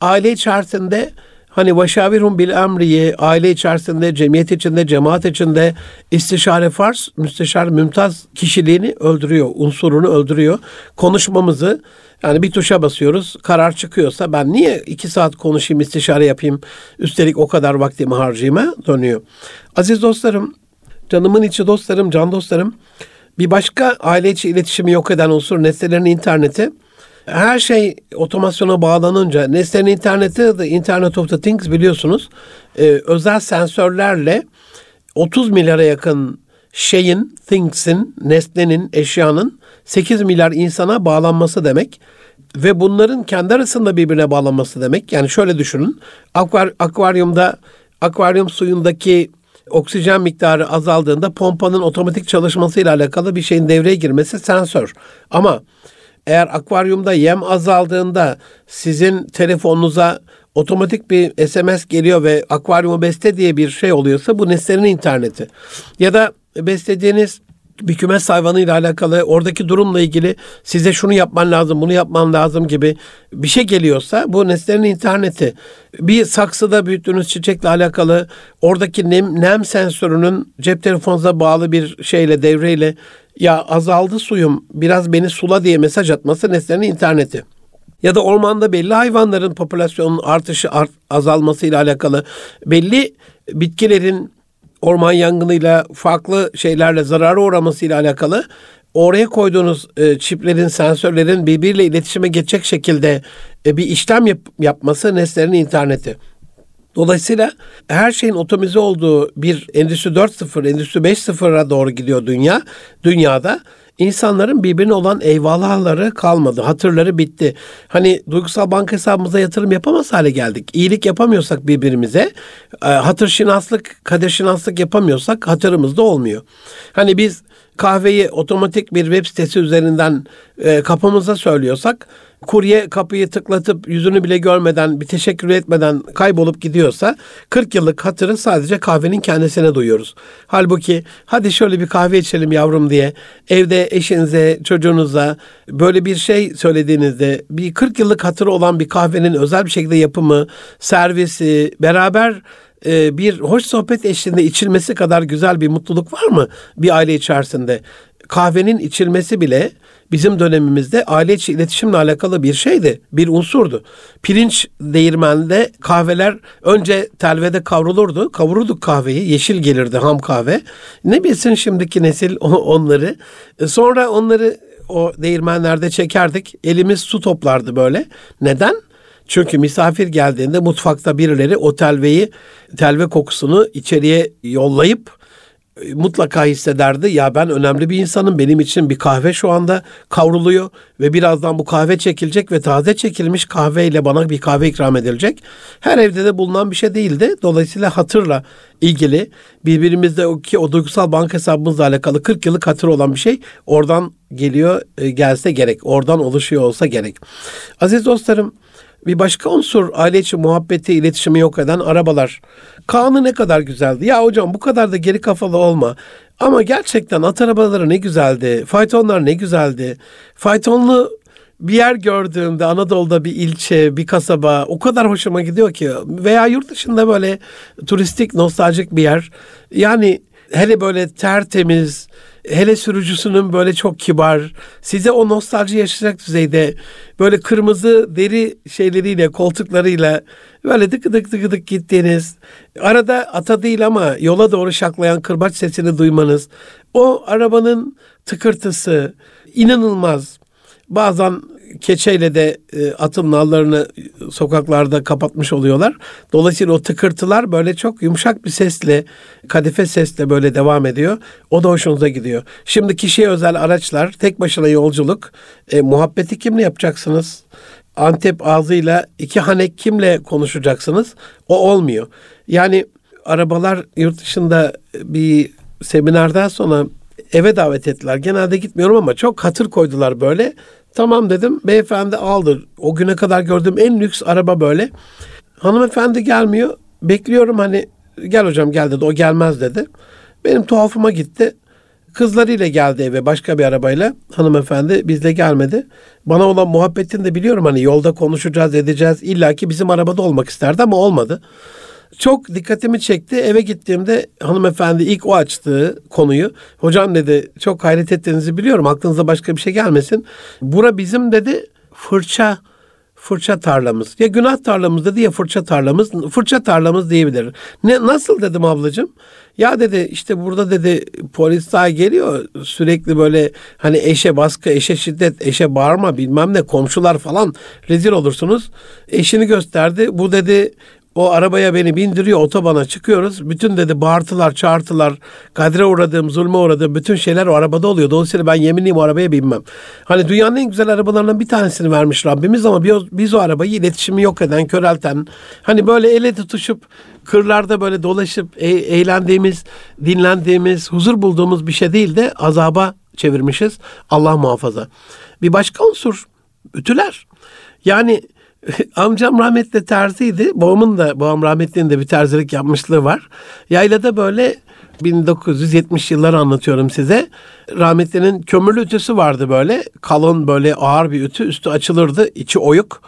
A: aile içerisinde Hani vaşavirhum bil emriye aile içerisinde, cemiyet içinde, cemaat içinde istişare farz, müsteşar mümtaz kişiliğini öldürüyor, unsurunu öldürüyor. Konuşmamızı yani bir tuşa basıyoruz, karar çıkıyorsa ben niye iki saat konuşayım, istişare yapayım, üstelik o kadar vaktimi harcayayım dönüyor. Aziz dostlarım, Canımın içi dostlarım, can dostlarım. Bir başka aile içi iletişimi yok eden unsur nesnelerin interneti. Her şey otomasyona bağlanınca nesnenin interneti, the Internet of the Things biliyorsunuz. E, özel sensörlerle 30 milyara yakın şeyin, things'in, nesnenin, eşyanın 8 milyar insana bağlanması demek. Ve bunların kendi arasında birbirine bağlanması demek. Yani şöyle düşünün. Akvar, akvaryumda, akvaryum suyundaki oksijen miktarı azaldığında pompanın otomatik çalışmasıyla alakalı bir şeyin devreye girmesi sensör. Ama eğer akvaryumda yem azaldığında sizin telefonunuza otomatik bir SMS geliyor ve akvaryumu besle diye bir şey oluyorsa bu nesnenin interneti. Ya da beslediğiniz bir kümes hayvanıyla alakalı oradaki durumla ilgili size şunu yapman lazım, bunu yapman lazım gibi bir şey geliyorsa bu nesnenin interneti. Bir saksıda büyüttüğünüz çiçekle alakalı oradaki nem, nem sensörünün cep telefonunuza bağlı bir şeyle devreyle ya azaldı suyum biraz beni sula diye mesaj atması nesnenin interneti ya da ormanda belli hayvanların popülasyonun artışı art, azalmasıyla alakalı belli bitkilerin orman yangınıyla farklı şeylerle zarara uğramasıyla alakalı oraya koyduğunuz e, çiplerin, sensörlerin birbiriyle iletişime geçecek şekilde e, bir işlem yap, yapması nesnelerin interneti. Dolayısıyla her şeyin otomize olduğu bir Endüstri 4.0, Endüstri 5.0'a doğru gidiyor dünya. Dünyada insanların birbirine olan eyvallahları kalmadı. Hatırları bitti. Hani duygusal banka hesabımıza yatırım yapamaz hale geldik. İyilik yapamıyorsak birbirimize, e, hatır şinaslık, kader şinaslık yapamıyorsak hatırımız da olmuyor. Hani biz kahveyi otomatik bir web sitesi üzerinden e, kapımıza söylüyorsak kurye kapıyı tıklatıp yüzünü bile görmeden bir teşekkür etmeden kaybolup gidiyorsa 40 yıllık hatırı sadece kahvenin kendisine duyuyoruz. Halbuki hadi şöyle bir kahve içelim yavrum diye evde eşinize, çocuğunuza böyle bir şey söylediğinizde bir 40 yıllık hatırı olan bir kahvenin özel bir şekilde yapımı, servisi, beraber e, bir hoş sohbet eşliğinde içilmesi kadar güzel bir mutluluk var mı bir aile içerisinde? Kahvenin içilmesi bile bizim dönemimizde aile içi iletişimle alakalı bir şeydi, bir unsurdu. Pirinç değirmeninde kahveler önce telvede kavrulurdu, kavururduk kahveyi, yeşil gelirdi ham kahve. Ne bilsin şimdiki nesil onları. E, sonra onları o değirmenlerde çekerdik, elimiz su toplardı böyle. Neden? Çünkü misafir geldiğinde mutfakta birileri o telveyi, telve kokusunu içeriye yollayıp e, mutlaka hissederdi. Ya ben önemli bir insanım. Benim için bir kahve şu anda kavruluyor ve birazdan bu kahve çekilecek ve taze çekilmiş kahveyle bana bir kahve ikram edilecek. Her evde de bulunan bir şey değildi. Dolayısıyla hatırla ilgili birbirimizde o ki o duygusal banka hesabımızla alakalı 40 yıllık hatır olan bir şey oradan geliyor e, gelse gerek. Oradan oluşuyor olsa gerek. Aziz dostlarım bir başka unsur aile içi muhabbeti, iletişimi yok eden arabalar. Kaan'ı ne kadar güzeldi. Ya hocam bu kadar da geri kafalı olma. Ama gerçekten at arabaları ne güzeldi. Faytonlar ne güzeldi. Faytonlu bir yer gördüğümde Anadolu'da bir ilçe, bir kasaba o kadar hoşuma gidiyor ki veya yurt dışında böyle turistik, nostaljik bir yer. Yani hele böyle tertemiz, hele sürücüsünün böyle çok kibar, size o nostalji yaşayacak düzeyde böyle kırmızı deri şeyleriyle, koltuklarıyla böyle dık dık dık dık gittiğiniz, arada ata değil ama yola doğru şaklayan kırbaç sesini duymanız, o arabanın tıkırtısı inanılmaz. Bazen keçeyle de e, atın nallarını sokaklarda kapatmış oluyorlar. Dolayısıyla o tıkırtılar böyle çok yumuşak bir sesle, kadife sesle böyle devam ediyor. O da hoşunuza gidiyor. Şimdi kişiye özel araçlar, tek başına yolculuk, e, muhabbeti kimle yapacaksınız? Antep ağzıyla iki hanek kimle konuşacaksınız? O olmuyor. Yani arabalar yurt dışında bir seminerden sonra eve davet ettiler. Genelde gitmiyorum ama çok hatır koydular böyle. Tamam dedim. Beyefendi aldı. O güne kadar gördüğüm en lüks araba böyle. Hanımefendi gelmiyor. Bekliyorum hani gel hocam gel dedi. O gelmez dedi. Benim tuhafıma gitti. Kızlarıyla geldi eve başka bir arabayla. Hanımefendi bizle gelmedi. Bana olan muhabbetini de biliyorum hani yolda konuşacağız edeceğiz. İlla ki bizim arabada olmak isterdi ama olmadı. Çok dikkatimi çekti. Eve gittiğimde hanımefendi ilk o açtığı konuyu. Hocam dedi çok hayret ettiğinizi biliyorum. Aklınıza başka bir şey gelmesin. Bura bizim dedi fırça fırça tarlamız. Ya günah tarlamız dedi ya fırça tarlamız. Fırça tarlamız diyebilir. Ne, nasıl dedim ablacığım? Ya dedi işte burada dedi polis daha geliyor sürekli böyle hani eşe baskı, eşe şiddet, eşe bağırma bilmem ne komşular falan rezil olursunuz. Eşini gösterdi. Bu dedi o arabaya beni bindiriyor otobana çıkıyoruz. Bütün dedi bağırtılar, çağırtılar, kadre uğradığım, zulme uğradığım bütün şeyler o arabada oluyor. Dolayısıyla ben yeminliyim o arabaya binmem. Hani dünyanın en güzel arabalarından bir tanesini vermiş Rabbimiz ama biz, biz o arabayı iletişimi yok eden, körelten, hani böyle ele tutuşup kırlarda böyle dolaşıp e- eğlendiğimiz, dinlendiğimiz, huzur bulduğumuz bir şey değil de azaba çevirmişiz. Allah muhafaza. Bir başka unsur ütüler. Yani amcam rahmetli terziydi. Babamın da, babam rahmetlinin de bir terzilik yapmışlığı var. Yaylada böyle 1970 yılları anlatıyorum size. Rahmetlinin kömürlü ütüsü vardı böyle. Kalın böyle ağır bir ütü. Üstü açılırdı. içi oyuk.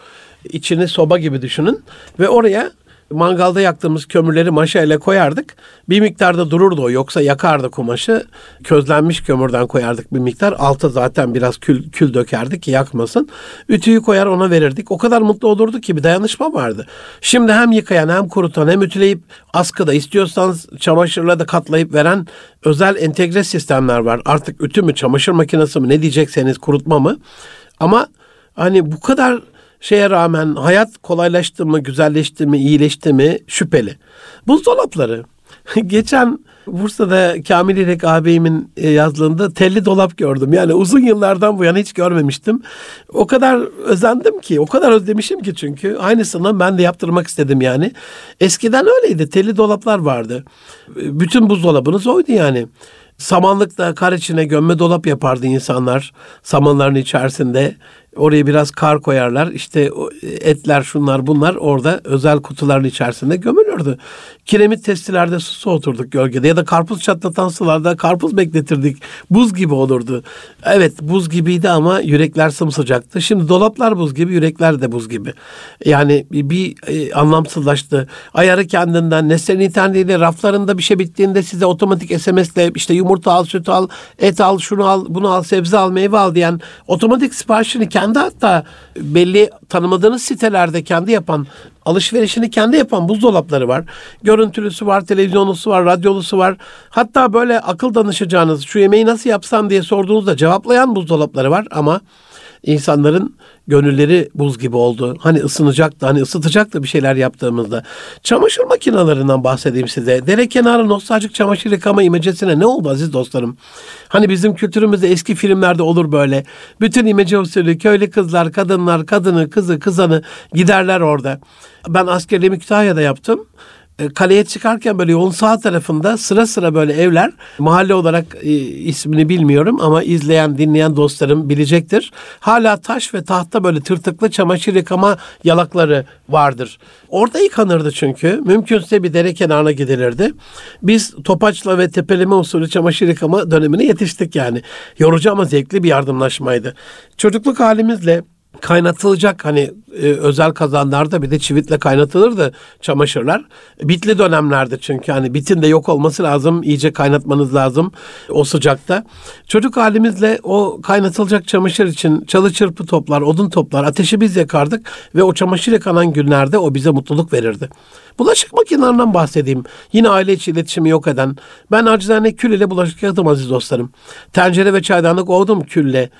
A: İçini soba gibi düşünün. Ve oraya mangalda yaktığımız kömürleri maşayla koyardık. Bir miktarda dururdu o yoksa yakardı kumaşı. Közlenmiş kömürden koyardık bir miktar. Alta zaten biraz kül, kül dökerdik ki yakmasın. Ütüyü koyar ona verirdik. O kadar mutlu olurdu ki bir dayanışma vardı. Şimdi hem yıkayan hem kurutan hem ütüleyip askıda istiyorsanız çamaşırla da katlayıp veren özel entegre sistemler var. Artık ütü mü çamaşır makinesi mi ne diyecekseniz kurutma mı? Ama hani bu kadar şeye rağmen hayat kolaylaştı mı, güzelleşti mi, iyileşti mi şüpheli. Buzdolapları. Geçen Bursa'da Kamil İrek ağabeyimin e, yazlığında telli dolap gördüm. Yani uzun yıllardan bu yana hiç görmemiştim. O kadar özendim ki, o kadar özlemişim ki çünkü. Aynısını ben de yaptırmak istedim yani. Eskiden öyleydi. Telli dolaplar vardı. Bütün buzdolabınız oydu yani. Samanlıkta kar içine gömme dolap yapardı insanlar. Samanların içerisinde Oraya biraz kar koyarlar. İşte etler şunlar bunlar orada özel kutuların içerisinde gömülürdü. Kiremit testilerde su soğuturduk gölgede ya da karpuz çatlatan sularda karpuz bekletirdik. Buz gibi olurdu. Evet buz gibiydi ama yürekler sımsıcaktı. Şimdi dolaplar buz gibi yürekler de buz gibi. Yani bir, bir e, anlamsızlaştı. Ayarı kendinden nesnenin internetle raflarında bir şey bittiğinde size otomatik SMS'le işte yumurta al, süt al, et al, şunu al, bunu al, sebze al, meyve al diyen otomatik siparişini kendi kendi hatta belli tanımadığınız sitelerde kendi yapan alışverişini kendi yapan buzdolapları var. Görüntülüsü var, televizyonlusu var, radyolusu var. Hatta böyle akıl danışacağınız şu yemeği nasıl yapsam diye sorduğunuzda cevaplayan buzdolapları var ama insanların gönülleri buz gibi oldu. Hani ısınacaktı, hani ısıtacaktı bir şeyler yaptığımızda. Çamaşır makinelerinden bahsedeyim size. Dere kenarı nostaljik çamaşır yıkama imecesine ne oldu aziz dostlarım? Hani bizim kültürümüzde eski filmlerde olur böyle. Bütün imece usulü köylü kızlar, kadınlar, kadını, kızı, kızanı giderler orada. Ben askerliğimi Kütahya'da yaptım. E, kaleye çıkarken böyle yolun sağ tarafında sıra sıra böyle evler mahalle olarak e, ismini bilmiyorum ama izleyen dinleyen dostlarım bilecektir. Hala taş ve tahta böyle tırtıklı çamaşır yıkama yalakları vardır. Orada yıkanırdı çünkü. Mümkünse bir dere kenarına gidilirdi. Biz topaçla ve tepeleme usulü çamaşır yıkama dönemine yetiştik yani. Yorucu ama zevkli bir yardımlaşmaydı. Çocukluk halimizle kaynatılacak hani e, özel kazanlarda bir de çivitle kaynatılırdı çamaşırlar. Bitli dönemlerde çünkü hani bitin de yok olması lazım. iyice kaynatmanız lazım o sıcakta. Çocuk halimizle o kaynatılacak çamaşır için çalı çırpı toplar, odun toplar, ateşi biz yakardık ve o çamaşır yakanan günlerde o bize mutluluk verirdi. Bulaşık makinelerinden bahsedeyim. Yine aile içi iletişimi yok eden. Ben acizane kül ile bulaşık yıkadım aziz dostlarım. Tencere ve çaydanlık ovdum külle.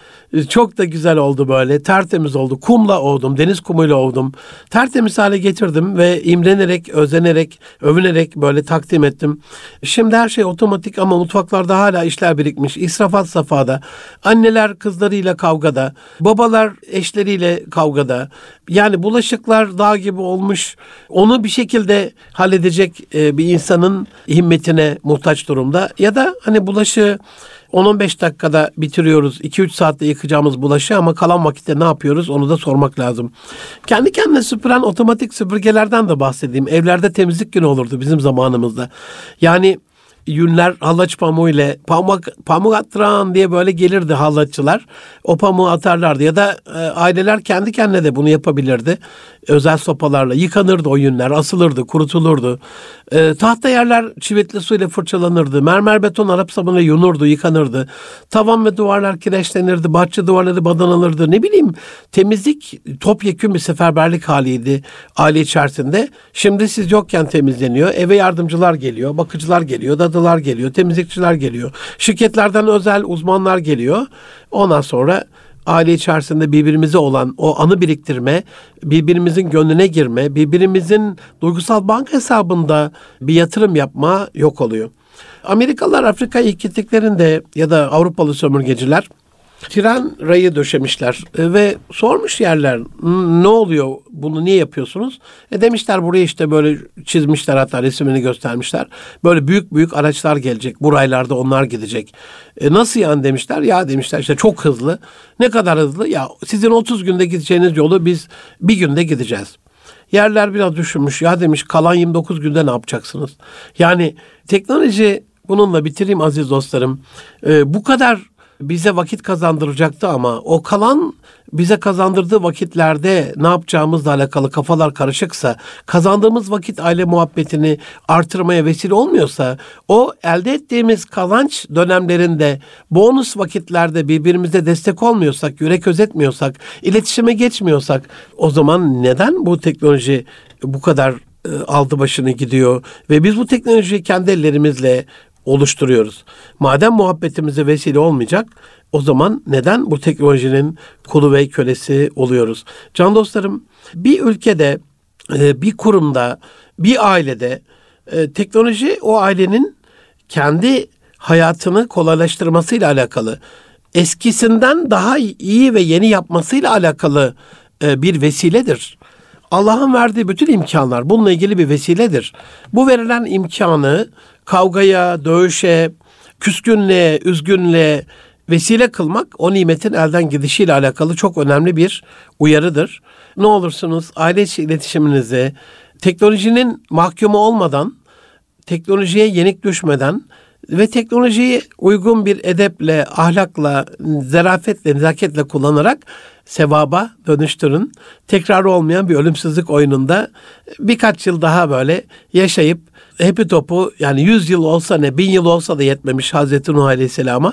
A: Çok da güzel oldu böyle. Tertemiz oldu. Kumla ovdum. Deniz kumuyla ovdum. Tertemiz hale getirdim ve imrenerek, özenerek, övünerek böyle takdim ettim. Şimdi her şey otomatik ama mutfaklarda hala işler birikmiş. İsrafat safhada. Anneler kızlarıyla kavgada. Babalar eşleriyle kavgada. Yani bulaşıklar dağ gibi olmuş. Onu bir şekilde halledecek e, bir insanın himmetine muhtaç durumda. Ya da hani bulaşığı 10-15 dakikada bitiriyoruz. 2-3 saatte yıkacağımız bulaşığı ama kalan vakitte ne yapıyoruz onu da sormak lazım. Kendi kendine süpüren otomatik süpürgelerden de bahsedeyim. Evlerde temizlik günü olurdu bizim zamanımızda. Yani yünler hallaç pamuğu ile pamuk, pamuk attıran diye böyle gelirdi hallaççılar. O pamuğu atarlardı ya da e, aileler kendi kendine de bunu yapabilirdi. Özel sopalarla yıkanırdı o yünler, asılırdı, kurutulurdu. E, tahta yerler çivitli suyla fırçalanırdı. Mermer beton Arap sabunuyla yunurdu, yıkanırdı. Tavan ve duvarlar kireçlenirdi. Bahçe duvarları badanalırdı. Ne bileyim temizlik topyekun bir seferberlik haliydi aile içerisinde. Şimdi siz yokken temizleniyor. Eve yardımcılar geliyor, bakıcılar geliyor, dadılar geliyor, temizlikçiler geliyor. Şirketlerden özel uzmanlar geliyor. Ondan sonra aile içerisinde birbirimize olan o anı biriktirme, birbirimizin gönlüne girme, birbirimizin duygusal banka hesabında bir yatırım yapma yok oluyor. Amerikalılar Afrika'ya ilk gittiklerinde ya da Avrupalı sömürgeciler tren rayı döşemişler e, ve sormuş yerler ne oluyor bunu niye yapıyorsunuz? E demişler buraya işte böyle çizmişler hatta resmini göstermişler. Böyle büyük büyük araçlar gelecek. Bu raylarda onlar gidecek. E nasıl yani demişler. Ya demişler işte çok hızlı. Ne kadar hızlı? Ya sizin 30 günde gideceğiniz yolu biz bir günde gideceğiz. Yerler biraz düşünmüş. Ya demiş kalan 29 günde ne yapacaksınız? Yani teknoloji bununla bitireyim aziz dostlarım. Ee, bu kadar bize vakit kazandıracaktı ama o kalan bize kazandırdığı vakitlerde ne yapacağımızla alakalı kafalar karışıksa, kazandığımız vakit aile muhabbetini artırmaya vesile olmuyorsa, o elde ettiğimiz kazanç dönemlerinde bonus vakitlerde birbirimize destek olmuyorsak, yürek özetmiyorsak, iletişime geçmiyorsak o zaman neden bu teknoloji bu kadar e, aldı başını gidiyor? Ve biz bu teknolojiyi kendi ellerimizle oluşturuyoruz. Madem muhabbetimize vesile olmayacak o zaman neden bu teknolojinin kulu ve kölesi oluyoruz? Can dostlarım bir ülkede, e, bir kurumda, bir ailede e, teknoloji o ailenin kendi hayatını kolaylaştırmasıyla alakalı, eskisinden daha iyi ve yeni yapmasıyla alakalı e, bir vesiledir. Allah'ın verdiği bütün imkanlar bununla ilgili bir vesiledir. Bu verilen imkanı kavgaya, dövüşe, küskünlüğe, üzgünlüğe vesile kılmak o nimetin elden gidişiyle alakalı çok önemli bir uyarıdır. Ne olursunuz aile içi iletişiminizi teknolojinin mahkumu olmadan, teknolojiye yenik düşmeden ve teknolojiyi uygun bir edeple, ahlakla, zarafetle, nezaketle kullanarak sevaba dönüştürün. Tekrar olmayan bir ölümsüzlük oyununda birkaç yıl daha böyle yaşayıp hepi topu yani 100 yıl olsa ne bin yıl olsa da yetmemiş Hazreti Nuh Aleyhisselam'a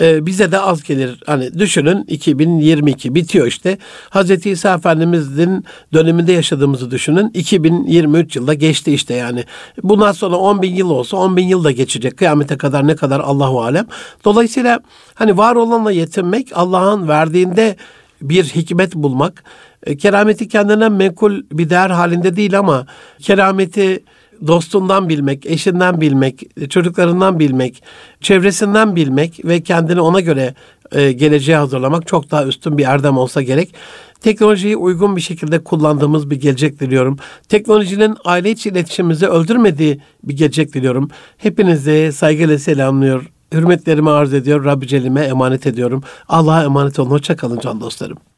A: e, bize de az gelir. Hani düşünün 2022 bitiyor işte. Hazreti İsa Efendimiz'in döneminde yaşadığımızı düşünün. 2023 yılda geçti işte yani. Bundan sonra 10 bin yıl olsa 10 bin yıl da geçecek. Kıyamete kadar ne kadar Allahu Alem. Dolayısıyla hani var olanla yetinmek Allah'ın verdiğinde bir hikmet bulmak. E, kerameti kendinden menkul bir değer halinde değil ama kerameti dostundan bilmek, eşinden bilmek, çocuklarından bilmek, çevresinden bilmek ve kendini ona göre e, geleceğe hazırlamak çok daha üstün bir erdem olsa gerek. Teknolojiyi uygun bir şekilde kullandığımız bir gelecek diliyorum. Teknolojinin aile içi iletişimimizi öldürmediği bir gelecek diliyorum. Hepinize saygıyla selamlıyor. Hürmetlerimi arz ediyor. Rabbi Celime emanet ediyorum. Allah'a emanet olun. Hoşçakalın can dostlarım.